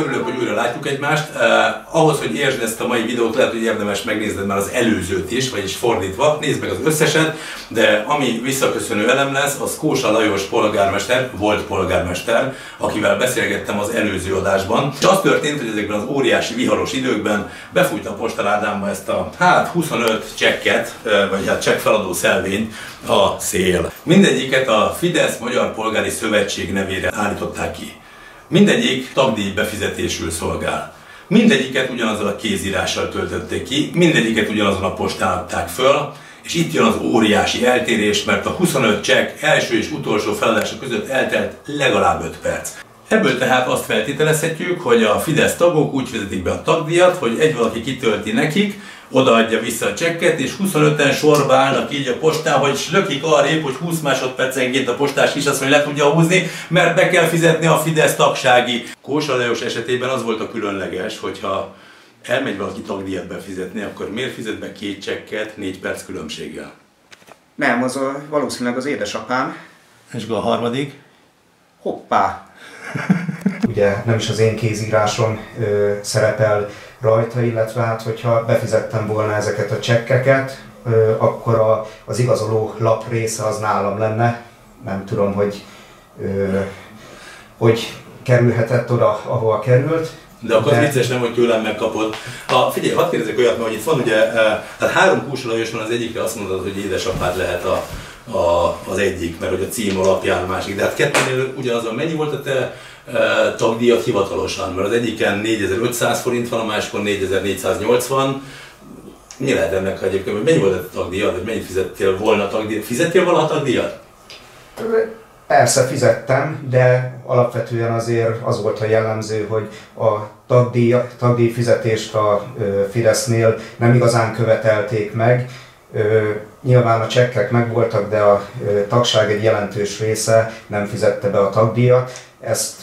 örülök, hogy újra látjuk egymást. Uh, ahhoz, hogy értsd ezt a mai videót, lehet, hogy érdemes megnézned már az előzőt is, vagyis fordítva, nézd meg az összeset, de ami visszaköszönő elem lesz, az Kósa Lajos polgármester, volt polgármester, akivel beszélgettem az előző adásban. És az történt, hogy ezekben az óriási viharos időkben befújt a postaládámba ezt a hát 25 csekket, vagy hát csekk feladó szelvényt a szél. Mindegyiket a Fidesz Magyar Polgári Szövetség nevére állították ki. Mindegyik tagdíj befizetésül szolgál. Mindegyiket ugyanazzal a kézírással töltötték ki, mindegyiket ugyanazon a postán adták föl, és itt jön az óriási eltérés, mert a 25 csekk első és utolsó feladása között eltelt legalább 5 perc. Ebből tehát azt feltételezhetjük, hogy a Fidesz tagok úgy vezetik be a tagdíjat, hogy egy valaki kitölti nekik, odaadja vissza a csekket, és 25-en sorba állnak így a postán, hogy lökik arrébb, hogy 20 másodpercenként a postás kisasszony le tudja húzni, mert be kell fizetni a Fidesz tagsági. Kósa Lajos esetében az volt a különleges, hogyha elmegy valaki tagdíjat befizetni, akkor miért fizet be két csekket négy perc különbséggel? Nem, az a, valószínűleg az édesapám. És a harmadik? Hoppá! Ugye nem is az én kézírásom ö, szerepel rajta, illetve hát hogyha befizettem volna ezeket a csekkeket, ö, akkor a, az igazoló lap része az nálam lenne. Nem tudom, hogy ö, hogy kerülhetett oda, ahova került. De akkor de... vicces nem, hogy tőlem megkapod. Ha, figyelj, hadd kérdezek olyat, mert hogy itt van ugye, tehát három kúsolajos van, az egyikre azt mondod, hogy édesapád lehet a, a, az egyik, mert hogy a cím alapján a másik. De hát kettőnél ugyanazon mennyi volt a te e, tagdíjat hivatalosan? Mert az egyiken 4500 forint van, a másikon 4480. Mi lehet ennek egyébként, mennyi volt a tagdíjat, vagy mennyit fizettél volna tagdíjat? Fizettél valaha tagdíjat? Persze fizettem, de alapvetően azért az volt a jellemző, hogy a tagdíj, tagdíj fizetést a Fidesznél nem igazán követelték meg. Nyilván a csekkek megvoltak, de a tagság egy jelentős része nem fizette be a tagdíjat. Ezt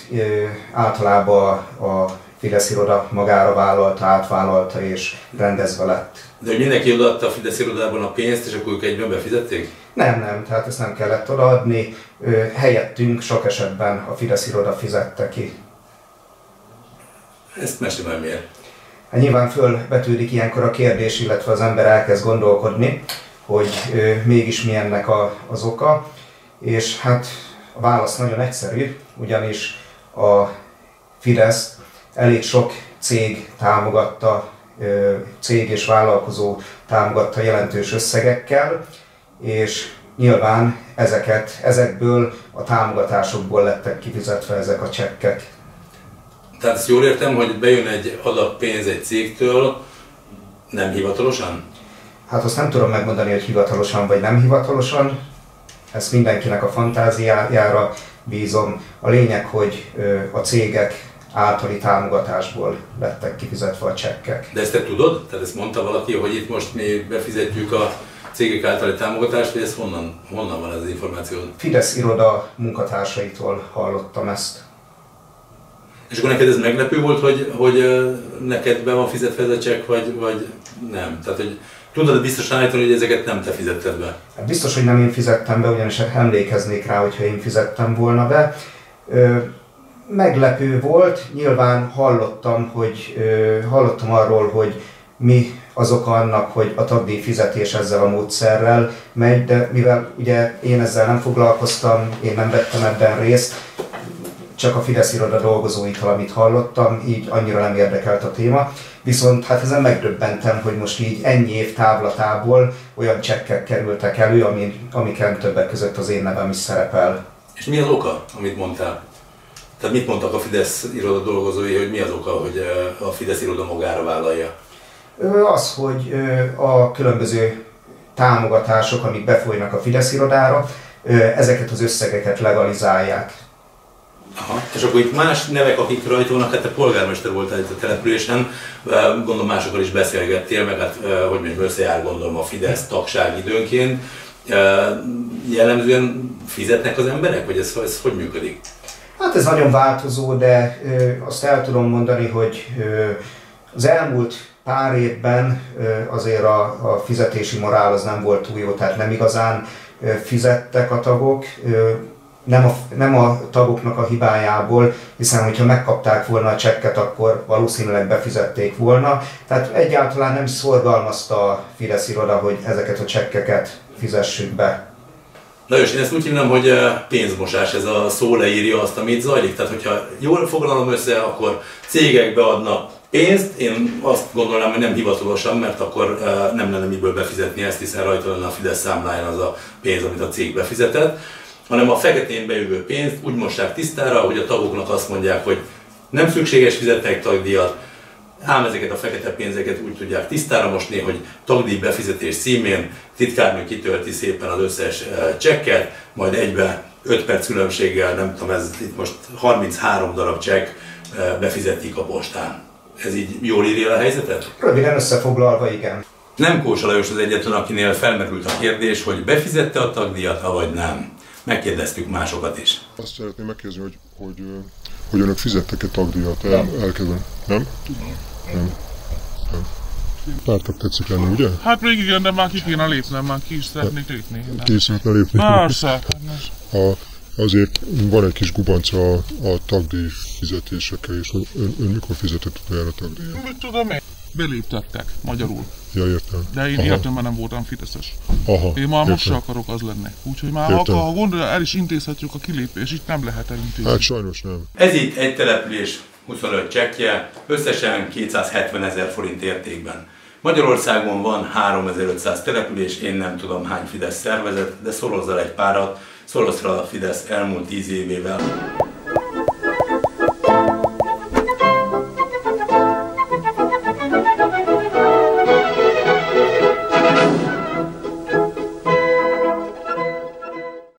általában a Fidesz iroda magára vállalta, átvállalta és rendezve lett. De hogy mindenki odaadta a Fidesz irodában a pénzt, és akkor ők egyben befizették? Nem, nem, tehát ezt nem kellett odaadni. Helyettünk sok esetben a Fidesz iroda fizette ki. Ezt mesélj miért? Hát nyilván fölbetűdik ilyenkor a kérdés, illetve az ember elkezd gondolkodni, hogy mégis mi ennek a, az oka. És hát a válasz nagyon egyszerű, ugyanis a Fidesz elég sok cég támogatta, cég és vállalkozó támogatta jelentős összegekkel, és nyilván ezeket, ezekből a támogatásokból lettek kifizetve ezek a csekkek. Tehát ezt jól értem, hogy bejön egy adag pénz egy cégtől, nem hivatalosan? Hát azt nem tudom megmondani, hogy hivatalosan vagy nem hivatalosan. Ezt mindenkinek a fantáziájára bízom. A lényeg, hogy a cégek általi támogatásból lettek kifizetve a csekkek. De ezt te tudod? Tehát ezt mondta valaki, hogy itt most mi befizetjük a cégek általi támogatást, vagy ez honnan, honnan van ez az információ? Fidesz iroda munkatársaitól hallottam ezt. És akkor neked ez meglepő volt, hogy, hogy neked be van fizetve ez a csekk, vagy, vagy nem? Tehát, hogy tudod biztosan állítani, hogy ezeket nem te fizetted be? Hát biztos, hogy nem én fizettem be, ugyanis emlékeznék rá, hogyha én fizettem volna be. meglepő volt, nyilván hallottam, hogy hallottam arról, hogy mi az oka annak, hogy a tagdíj fizetés ezzel a módszerrel megy, de mivel ugye én ezzel nem foglalkoztam, én nem vettem ebben részt, csak a Fidesz iroda dolgozóitól, amit hallottam, így annyira nem érdekelt a téma. Viszont hát ezen megdöbbentem, hogy most így ennyi év távlatából olyan csekkek kerültek elő, ami, amiken többek között az én nevem is szerepel. És mi az oka, amit mondtál? Tehát mit mondtak a Fidesz iroda dolgozói, hogy mi az oka, hogy a Fidesz iroda magára vállalja? Az, hogy a különböző támogatások, amik befolynak a Fidesz irodára, ezeket az összegeket legalizálják. Aha. És akkor itt más nevek, akik rajta vannak, hát te polgármester voltál itt a településen, gondolom másokkal is beszélgettél, meg hát hogy mondjam, összejár gondolom a Fidesz tagság időnként. Jellemzően fizetnek az emberek, vagy ez, ez hogy működik? Hát ez nagyon változó, de azt el tudom mondani, hogy az elmúlt pár évben azért a, a fizetési morál az nem volt túl jó, tehát nem igazán fizettek a tagok. Nem a, nem a tagoknak a hibájából, hiszen hogyha megkapták volna a csekket, akkor valószínűleg befizették volna. Tehát egyáltalán nem szorgalmazta a Fidesz iroda, hogy ezeket a csekkeket fizessük be. Na és én ezt úgy hívnám, hogy eh, pénzmosás, ez a szó leírja azt, amit zajlik. Tehát, hogyha jól foglalom össze, akkor cégek beadnak pénzt, én azt gondolnám, hogy nem hivatalosan, mert akkor eh, nem lenne miből befizetni ezt, hiszen rajta lenne a Fidesz számláján az a pénz, amit a cég befizetett, hanem a feketén bejövő pénzt úgy mossák tisztára, hogy a tagoknak azt mondják, hogy nem szükséges fizetni egy tagdíjat, ám ezeket a fekete pénzeket úgy tudják tisztára mosni, hogy tagdíj befizetés címén titkárnő kitölti szépen az összes eh, csekket, majd egybe 5 perc különbséggel, nem tudom, ez itt most 33 darab csekk eh, befizetik a postán. Ez így jól írja a helyzetet? Röviden összefoglalva, igen. Nem Kósa Lajos az egyetlen, akinél felmerült a kérdés, hogy befizette a tagdíjat, vagy nem. Megkérdeztük másokat is. Azt szeretném megkérdezni, hogy, hogy, hogy önök fizettek-e tagdíjat? El, elkezdem. Nem? Nem. Nem. Pártak tetszik lenni, ugye? Hát még igen, de már ki kéne lépnem, már ki is szeretnék lépni. Készült lépni. Persze. A, azért van egy kis gubanca a, a tagdíj fizetésekkel, és ön, ön mikor fizetett utoljára tagdíjat? Mit tudom én? Beléptettek, magyarul. Ja, értem. De én Aha. életemben nem voltam fideszes. Aha, Én már most se értem. akarok az lenni. Úgyhogy már ha, Értem. ha gondolja, el is intézhetjük a kilépés, itt nem lehet elintézni. Hát sajnos nem. Ez itt egy település 25 csekkje, összesen 270 ezer forint értékben. Magyarországon van 3500 település, én nem tudom hány Fidesz szervezet, de szorozzal egy párat, szorozzal a Fidesz elmúlt 10 évével.